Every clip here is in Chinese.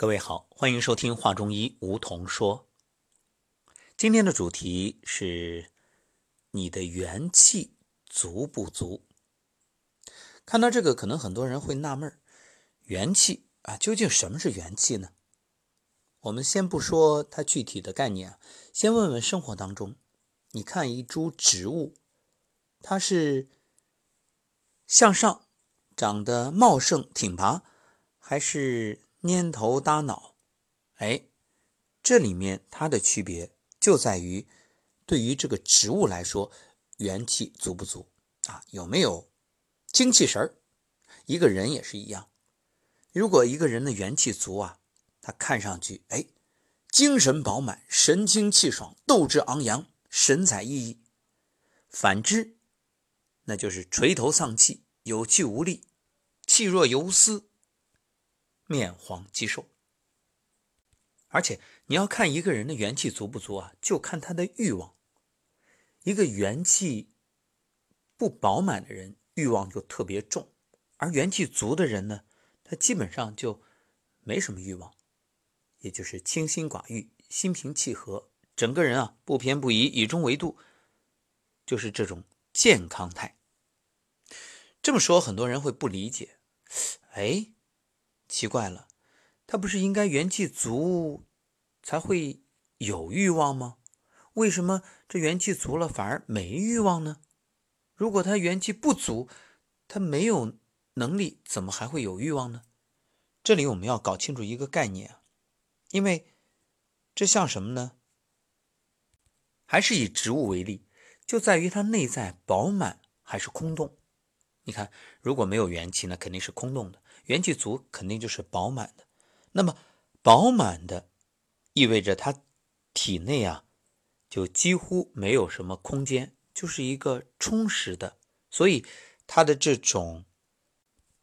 各位好，欢迎收听《画中医》，梧桐说。今天的主题是你的元气足不足？看到这个，可能很多人会纳闷元气啊，究竟什么是元气呢？我们先不说它具体的概念，先问问生活当中，你看一株植物，它是向上长得茂盛挺拔，还是？蔫头耷脑，哎，这里面它的区别就在于，对于这个植物来说，元气足不足啊？有没有精气神儿？一个人也是一样，如果一个人的元气足啊，他看上去哎，精神饱满，神清气爽，斗志昂扬，神采奕奕；反之，那就是垂头丧气，有气无力，气若游丝。面黄肌瘦，而且你要看一个人的元气足不足啊，就看他的欲望。一个元气不饱满的人，欲望就特别重；而元气足的人呢，他基本上就没什么欲望，也就是清心寡欲、心平气和，整个人啊不偏不倚、以中为度，就是这种健康态。这么说，很多人会不理解，哎。奇怪了，他不是应该元气足才会有欲望吗？为什么这元气足了反而没欲望呢？如果他元气不足，他没有能力，怎么还会有欲望呢？这里我们要搞清楚一个概念啊，因为这像什么呢？还是以植物为例，就在于它内在饱满还是空洞。你看，如果没有元气，那肯定是空洞的。元气足肯定就是饱满的，那么饱满的意味着他体内啊就几乎没有什么空间，就是一个充实的，所以他的这种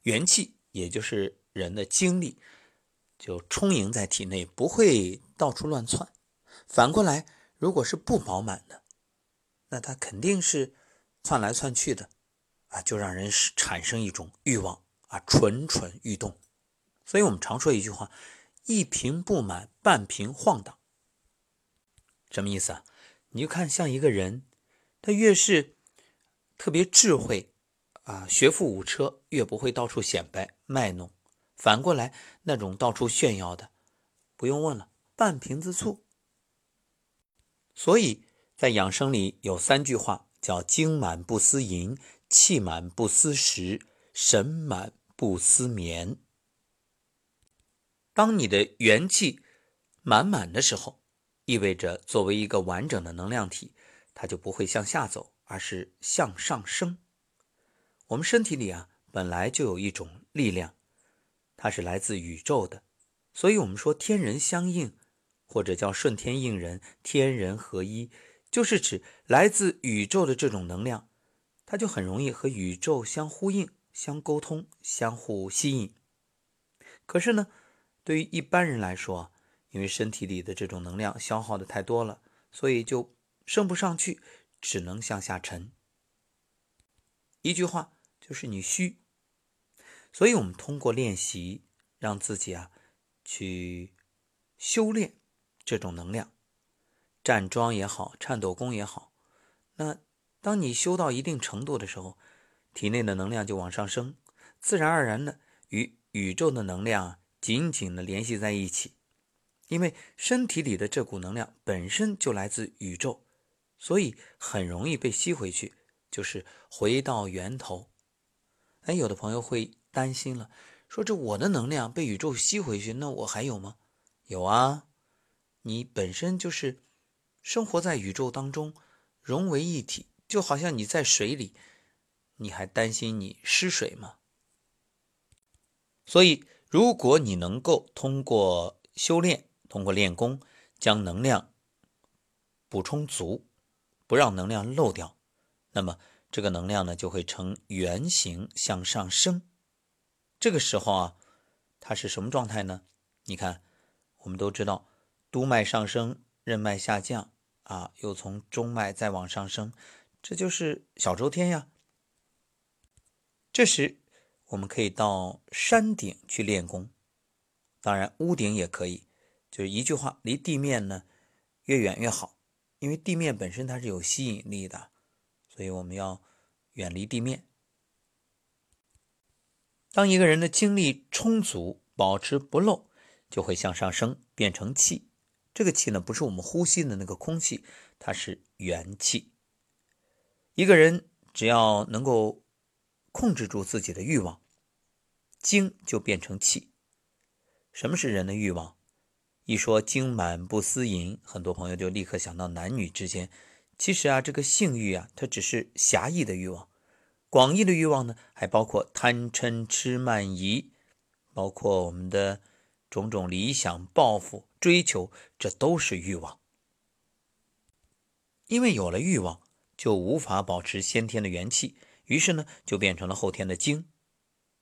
元气，也就是人的精力，就充盈在体内，不会到处乱窜。反过来，如果是不饱满的，那他肯定是窜来窜去的，啊，就让人产生一种欲望。啊，蠢蠢欲动，所以我们常说一句话：“一瓶不满，半瓶晃荡。”什么意思啊？你就看像一个人，他越是特别智慧啊，学富五车，越不会到处显摆卖弄。反过来，那种到处炫耀的，不用问了，半瓶子醋。所以在养生里有三句话，叫“精满不思淫，气满不思食”。神满不思眠。当你的元气满满的时候，意味着作为一个完整的能量体，它就不会向下走，而是向上升。我们身体里啊，本来就有一种力量，它是来自宇宙的，所以我们说天人相应，或者叫顺天应人、天人合一，就是指来自宇宙的这种能量，它就很容易和宇宙相呼应。相沟通，相互吸引。可是呢，对于一般人来说，因为身体里的这种能量消耗的太多了，所以就升不上去，只能向下沉。一句话就是你虚。所以我们通过练习，让自己啊去修炼这种能量，站桩也好，颤抖功也好。那当你修到一定程度的时候，体内的能量就往上升，自然而然的与宇宙的能量紧紧的联系在一起。因为身体里的这股能量本身就来自宇宙，所以很容易被吸回去，就是回到源头。哎，有的朋友会担心了，说这我的能量被宇宙吸回去，那我还有吗？有啊，你本身就是生活在宇宙当中，融为一体，就好像你在水里。你还担心你失水吗？所以，如果你能够通过修炼、通过练功，将能量补充足，不让能量漏掉，那么这个能量呢，就会呈圆形向上升。这个时候啊，它是什么状态呢？你看，我们都知道，督脉上升，任脉下降啊，又从中脉再往上升，这就是小周天呀。这时，我们可以到山顶去练功。当然屋顶也可以。就是一句话，离地面呢越远越好，因为地面本身它是有吸引力的，所以我们要远离地面。当一个人的精力充足，保持不漏，就会向上升，变成气。这个气呢，不是我们呼吸的那个空气，它是元气。一个人只要能够控制住自己的欲望，精就变成气。什么是人的欲望？一说精满不思淫，很多朋友就立刻想到男女之间。其实啊，这个性欲啊，它只是狭义的欲望。广义的欲望呢，还包括贪嗔痴慢疑，包括我们的种种理想、抱负、追求，这都是欲望。因为有了欲望，就无法保持先天的元气，于是呢，就变成了后天的精。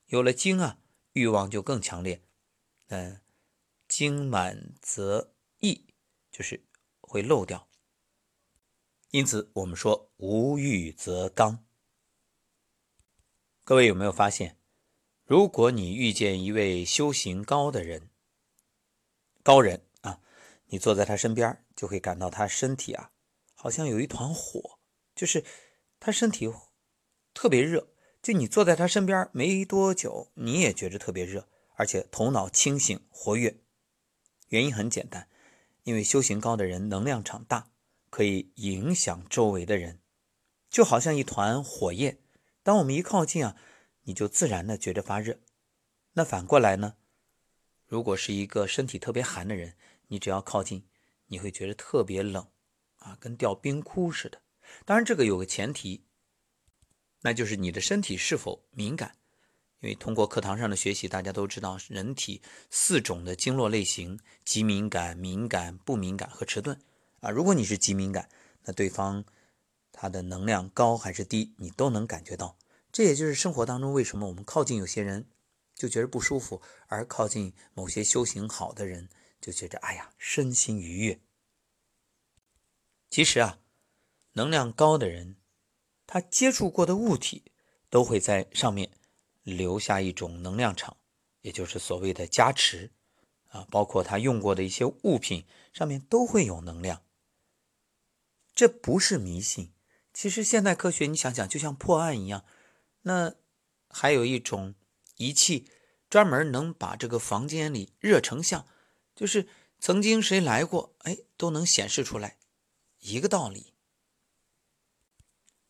有了精啊，欲望就更强烈。嗯，精满则溢，就是会漏掉。因此，我们说无欲则刚。各位有没有发现，如果你遇见一位修行高的人，高人啊，你坐在他身边，就会感到他身体啊，好像有一团火，就是他身体特别热。就你坐在他身边没多久，你也觉着特别热，而且头脑清醒活跃。原因很简单，因为修行高的人能量场大，可以影响周围的人，就好像一团火焰。当我们一靠近啊，你就自然的觉着发热。那反过来呢？如果是一个身体特别寒的人，你只要靠近，你会觉得特别冷，啊，跟掉冰窟似的。当然，这个有个前提，那就是你的身体是否敏感。因为通过课堂上的学习，大家都知道人体四种的经络类型：极敏感、敏感、不敏感和迟钝。啊，如果你是极敏感，那对方。他的能量高还是低，你都能感觉到。这也就是生活当中为什么我们靠近有些人就觉得不舒服，而靠近某些修行好的人就觉着哎呀身心愉悦。其实啊，能量高的人，他接触过的物体都会在上面留下一种能量场，也就是所谓的加持啊，包括他用过的一些物品上面都会有能量。这不是迷信。其实现代科学，你想想，就像破案一样，那还有一种仪器，专门能把这个房间里热成像，就是曾经谁来过，哎，都能显示出来，一个道理。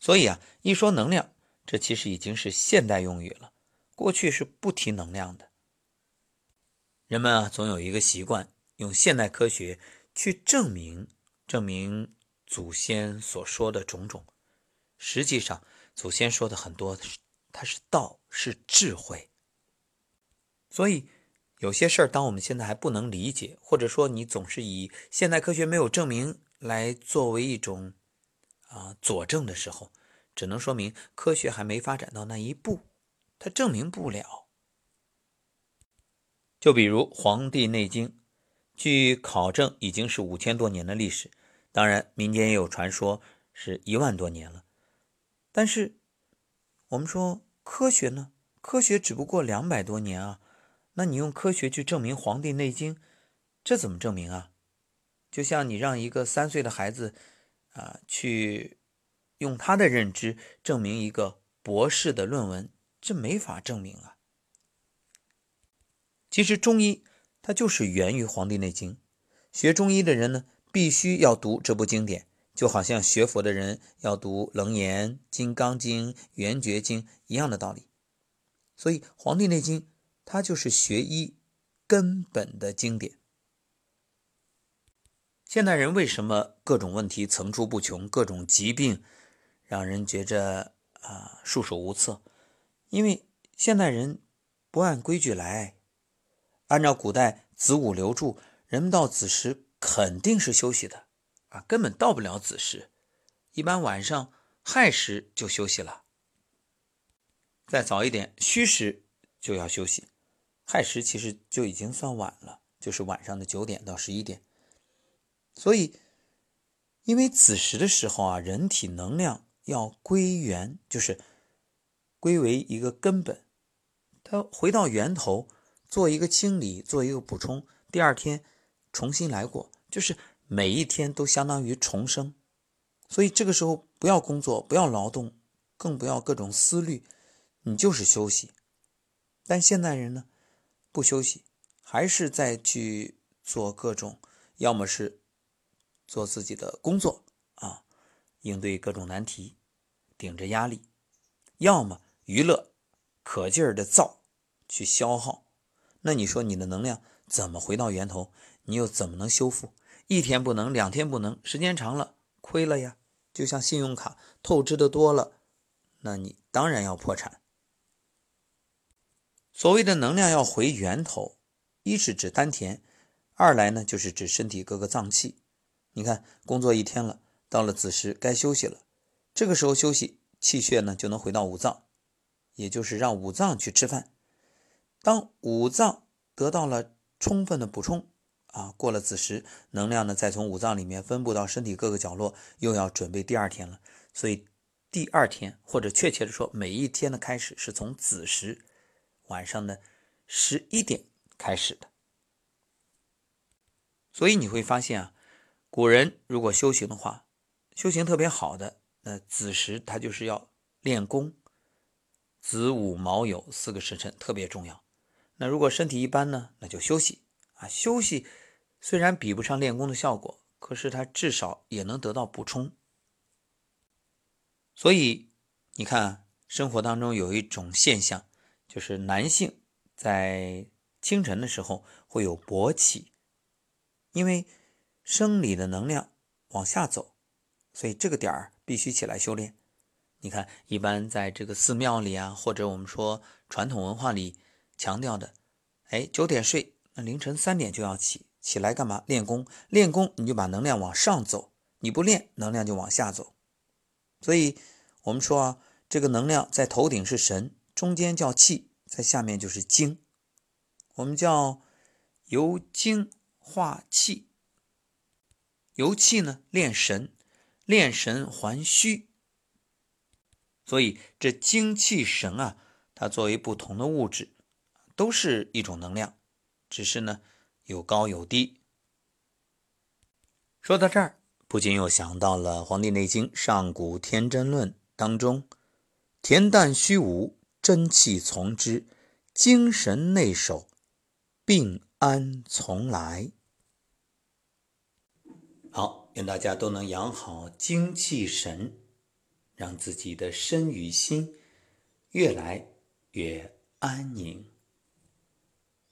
所以啊，一说能量，这其实已经是现代用语了，过去是不提能量的。人们啊，总有一个习惯，用现代科学去证明证明祖先所说的种种。实际上，祖先说的很多，它是道，是智慧。所以，有些事儿，当我们现在还不能理解，或者说你总是以现代科学没有证明来作为一种啊佐证的时候，只能说明科学还没发展到那一步，它证明不了。就比如《黄帝内经》，据考证已经是五千多年的历史，当然民间也有传说是一万多年了。但是，我们说科学呢？科学只不过两百多年啊，那你用科学去证明《黄帝内经》，这怎么证明啊？就像你让一个三岁的孩子啊，去用他的认知证明一个博士的论文，这没法证明啊。其实中医它就是源于《黄帝内经》，学中医的人呢，必须要读这部经典。就好像学佛的人要读《楞严》《金刚经》《圆觉经》一样的道理，所以《黄帝内经》它就是学医根本的经典。现代人为什么各种问题层出不穷，各种疾病让人觉着啊束手无策？因为现代人不按规矩来，按照古代子午流注，人们到子时肯定是休息的。啊，根本到不了子时，一般晚上亥时就休息了。再早一点，戌时就要休息，亥时其实就已经算晚了，就是晚上的九点到十一点。所以，因为子时的时候啊，人体能量要归元，就是归为一个根本，它回到源头，做一个清理，做一个补充，第二天重新来过，就是每一天都相当于重生。所以这个时候不要工作，不要劳动，更不要各种思虑，你就是休息。但现代人呢，不休息，还是在去做各种，要么是做自己的工作啊，应对各种难题，顶着压力，要么娱乐。可劲儿的造，去消耗，那你说你的能量怎么回到源头？你又怎么能修复？一天不能，两天不能，时间长了亏了呀。就像信用卡透支的多了，那你当然要破产。所谓的能量要回源头，一是指丹田，二来呢就是指身体各个脏器。你看，工作一天了，到了子时该休息了，这个时候休息，气血呢就能回到五脏。也就是让五脏去吃饭，当五脏得到了充分的补充啊，过了子时，能量呢再从五脏里面分布到身体各个角落，又要准备第二天了。所以第二天，或者确切的说，每一天的开始是从子时晚上的十一点开始的。所以你会发现啊，古人如果修行的话，修行特别好的，那子时他就是要练功。子午卯酉四个时辰特别重要。那如果身体一般呢，那就休息啊。休息虽然比不上练功的效果，可是它至少也能得到补充。所以你看，生活当中有一种现象，就是男性在清晨的时候会有勃起，因为生理的能量往下走，所以这个点儿必须起来修炼。你看，一般在这个寺庙里啊，或者我们说传统文化里强调的，哎，九点睡，那凌晨三点就要起，起来干嘛？练功，练功你就把能量往上走，你不练，能量就往下走。所以，我们说啊，这个能量在头顶是神，中间叫气，在下面就是精，我们叫由精化气，由气呢练神，练神还虚。所以，这精气神啊，它作为不同的物质，都是一种能量，只是呢有高有低。说到这儿，不禁又想到了《黄帝内经·上古天真论》当中：“恬淡虚无，真气从之，精神内守，病安从来。”愿大家都能养好精气神。让自己的身与心越来越安宁。